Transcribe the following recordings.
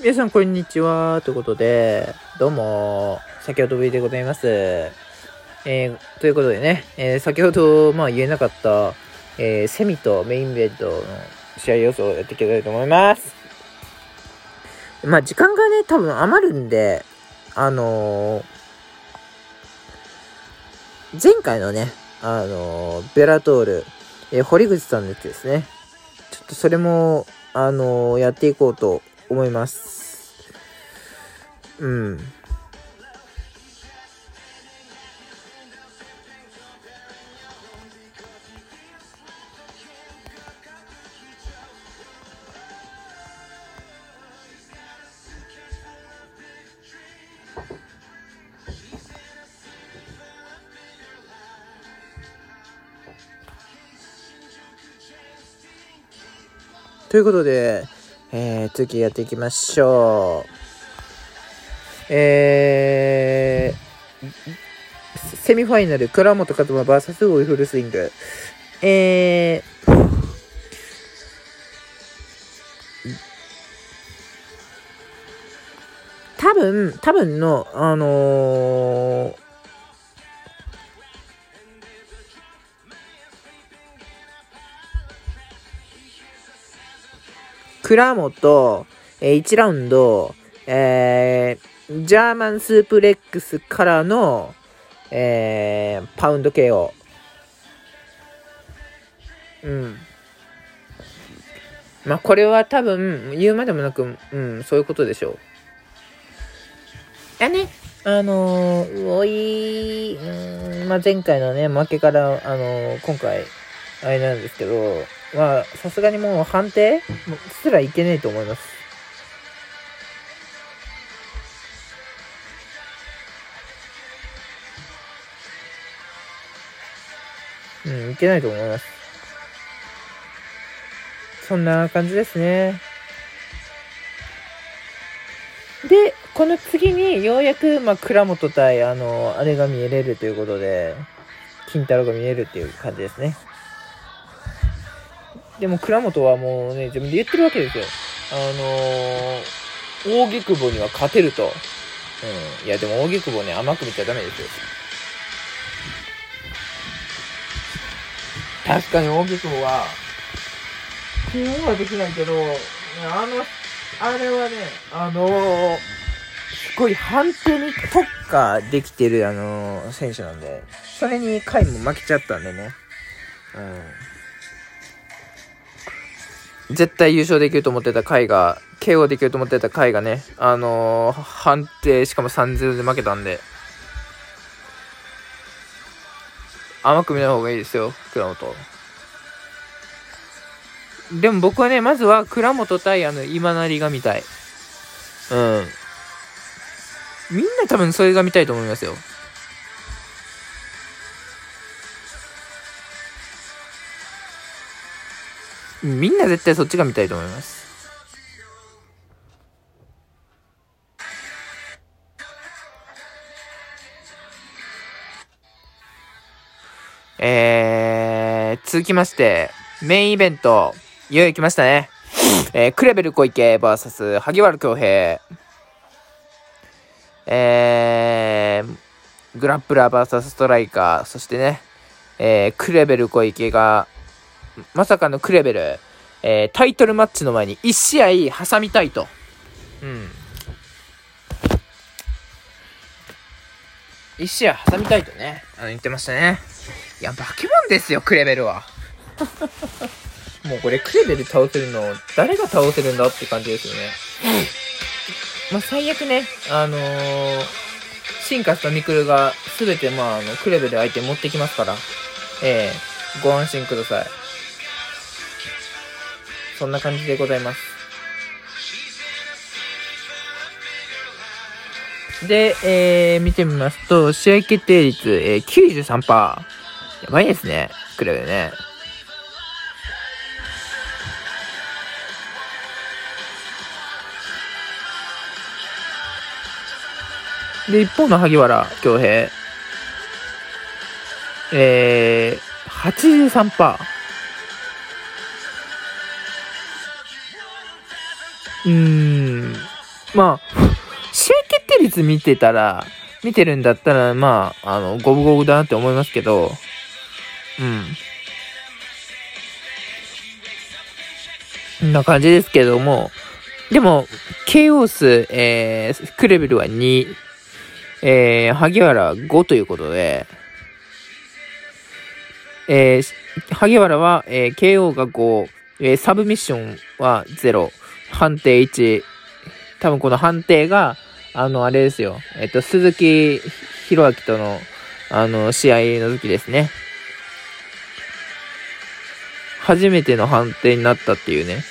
皆さん、こんにちは。ということで、どうも、先ほどぶりでございます。えー、ということでね、えー、先ほど、まあ、言えなかった、えー、セミとメインベッドの試合予想をやっていきたいと思います。まあ、時間がね、多分余るんで、あの前回のね、あのベラトール、え堀口さんのやつですね。ちょっとそれも、あのやっていこうと思います。うん。ということで、えー、次やっていきましょう。えー、セミファイナル、倉本和馬 VS オイフルスイング。えー、多分、多分の、あのー倉本、えー1ラウンド、えージャーマンスープレックスからの、えーパウンド KO。うん。まあ、これは多分、言うまでもなく、うん、そういうことでしょう。あね、あのー、おい、うん、まあ、前回のね、負けから、あのー今回、あれなんですけど、まあ、さすがにもう判定すらいけねえと思います。うん、いけないと思います。そんな感じですね。で、この次にようやく、まあ、倉本対、あの、あれが見えれるということで、金太郎が見えるっていう感じですね。でも倉本はもうね、自分で言ってるわけですよ。あのー、大木久保には勝てると。うん。いや、でも大木久保ね、甘く見ちゃダメですよ。確かに大木久保は、気温はできないけど、あの、あれはね、あのー、すごい判定に特化できてる、あのー選手なんで、それに回も負けちゃったんでね。うん。絶対優勝できると思ってた回が、KO できると思ってた回がね、あのー判定、しかも3-0で負けたんで、甘く見ない方がいいですよ、倉本。でも僕はね、まずは倉本対あの今成が見たい。うん。みんな多分それが見たいと思いますよ。みんな絶対そっちが見たいと思います。えー、続きまして、メインイベント、いよいよ来ましたね。えー、クレベル小池 VS 萩原恭平。えー、グラップラー VS ストライカー、そしてね、えー、クレベル小池が、まさかのクレベル、えー、タイトルマッチの前に1試合挟みたいと。うん。1試合挟みたいとね、あの言ってましたね。いや、化け物ですよ、クレベルは。もうこれ、クレベル倒せるの、誰が倒せるんだって感じですよね。まあ、最悪ね、あのー、進化したミクルが、すべて、まあ、あの、クレベル相手に持ってきますから、ええご安心ください。そんな感じでございます。で、えー、見てみますと、試合決定率、えー、93%。やばいですね。クレベルね。で、一方の萩原恭平。えー、83%。うーん。まあ、試合決定率見てたら、見てるんだったら、まあ、あの、五分五分だなって思いますけど、うん。こんな感じですけども、でも、ケイオス、えー、クレベルは2、えー、萩原は5ということで、えー、萩原は、えー、KO が5、えー、サブミッションは0、判定1、多分この判定が、あの、あれですよ。えっと、鈴木弘明との、あの、試合の時ですね。初めての判定になったっていうね。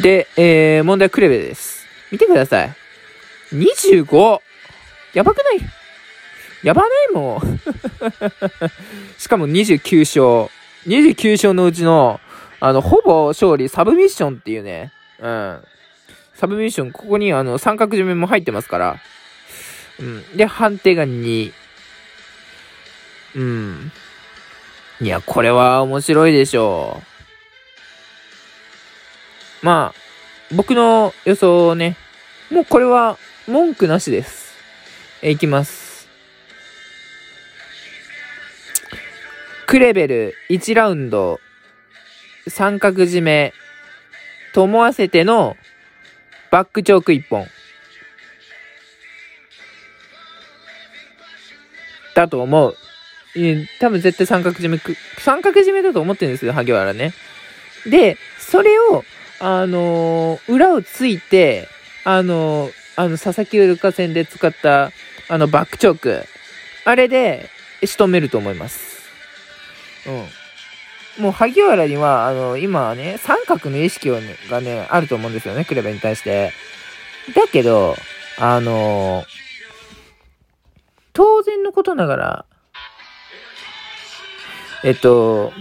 で、えー、問題クレベです。見てください。25! やばくない？やばないもん。しかも29勝。29勝のうちの、あの、ほぼ勝利、サブミッションっていうね。うん。サブミッション、ここにあの、三角締めも入ってますから。うん。で、判定が2。うん。いや、これは面白いでしょう。まあ、僕の予想をね、もうこれは文句なしです。え、いきます。クレベル1ラウンド三角締めと思わせてのバックチョーク1本。だと思う。多分絶対三角締めく、三角締めだと思ってるんですよ、萩原ね。で、それを、あのー、裏をついて、あのー、あの、佐々木ウルカ戦で使った、あの、バックチョーク。あれで、仕留めると思います。うん。もう、萩原には、あの、今はね、三角の意識を、ね、がね、あると思うんですよね、クレベに対して。だけど、あの、当然のことながら、えっと、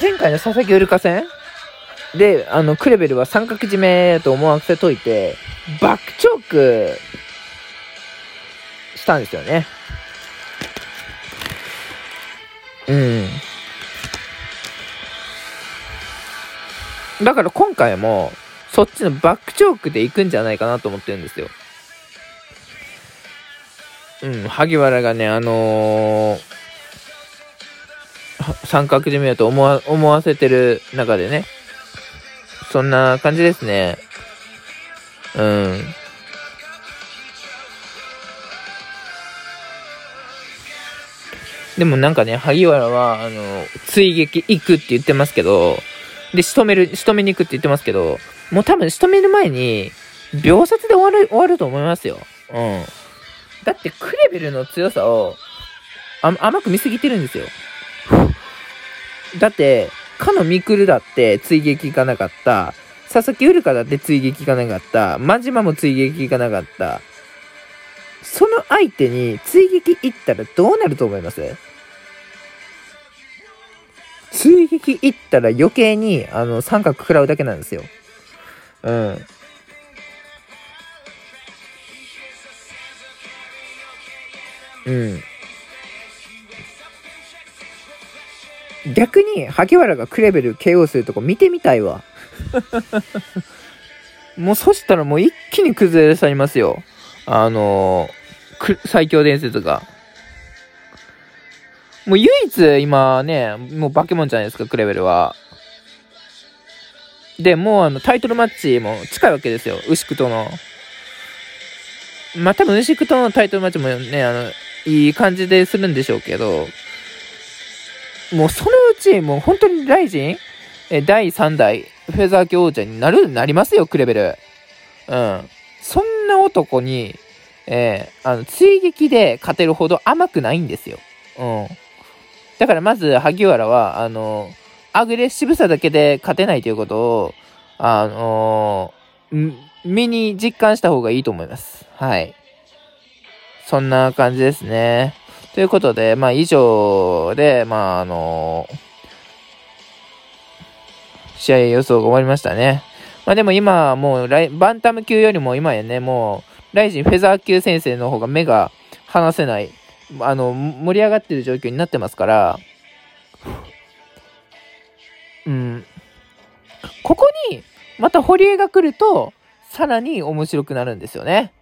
前回の佐々木ウルカ戦？で、あの、クレベルは三角締めと思わせといて、バックチョークしたんですよね。うん。だから今回も、そっちのバックチョークで行くんじゃないかなと思ってるんですよ。うん、萩原がね、あのー、三角締めだと思わ思わせてる中でね、そんな感じですね。うん。でもなんかね、萩原は、あの、追撃行くって言ってますけど、で、仕留める、仕留めに行くって言ってますけど、もう多分仕留める前に、秒殺で終わる、終わると思いますよ。うん。だって、クレベルの強さを、甘く見すぎてるんですよ。だって、かのみくるだって追撃行かなかった。佐々木うるかだって追撃行かなかった。真島も追撃行かなかった。その相手に追撃行ったらどうなると思います？追撃行ったら余計に、あの、三角食らうだけなんですよ。うん。うん。逆に、萩原がクレベル KO するとこ見てみたいわ。もうそしたらもう一気に崩れ去りますよ。あのー、最強伝説が。もう唯一今ね、もう化け物じゃないですか、クレベルは。で、もうあのタイトルマッチも近いわけですよ、牛久との。まあ多分牛久とのタイトルマッチもね、あの、いい感じでするんでしょうけど、もうそのうち、もう本当にライジン、え第3代フェザー級王者になる、なりますよ、クレベル。うん。そんな男に、えー、あの、追撃で勝てるほど甘くないんですよ。うん。だからまず、萩原は、あの、アグレッシブさだけで勝てないということを、あのー、身に実感した方がいいと思います。はい。そんな感じですね。ということで、まあ以上で、まああの試合予想が終わりましたね。まあでも今もうバンタム級よりも今やね、もう、ライジンフェザー級先生の方が目が離せない、あの、盛り上がってる状況になってますから、うん。ここに、また堀江が来ると、さらに面白くなるんですよね。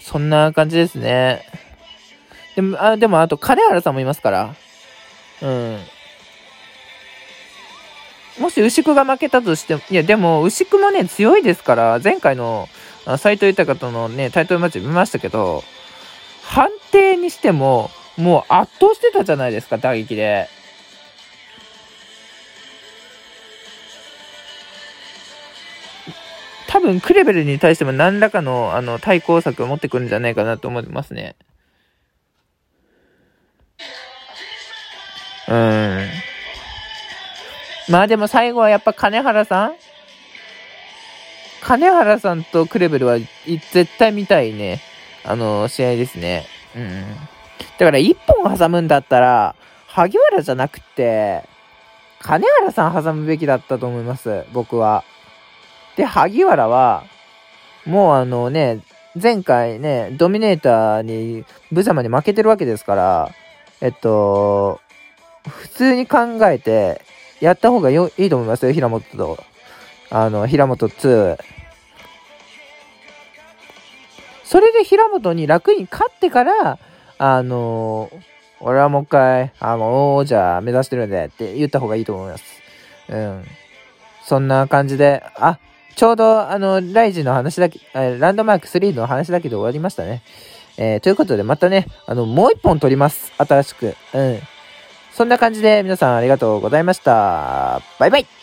そんな感じですね。でも、あ、でも、あと、金原さんもいますから。うん。もし牛久が負けたとしても、いや、でも、牛久もね、強いですから、前回の斎藤豊とのね、タイトルマッチ見ましたけど、判定にしても、もう圧倒してたじゃないですか、打撃で。多分、クレベルに対しても何らかの、あの、対抗策を持ってくるんじゃないかなと思いますね。うん。まあでも最後はやっぱ金原さん？金原さんとクレベルは絶対見たいね。あの、試合ですね。うん。だから一本挟むんだったら、萩原じゃなくて、金原さん挟むべきだったと思います。僕は。で、萩原は、もうあのね、前回ね、ドミネーターに、ブザマに負けてるわけですから、えっと、普通に考えて、やった方がよいいと思いますよ、平本と。あの、平本2。それで平本に楽に勝ってから、あの俺はもう一回、あの、王者目指してるんでって言った方がいいと思います。うん。そんな感じで、あ、ちょうど、あの、ライジの話だけ、ランドマーク3の話だけで終わりましたね。えー、ということで、またね、あの、もう一本撮ります。新しく。うん。そんな感じで皆さんありがとうございました。バイバイ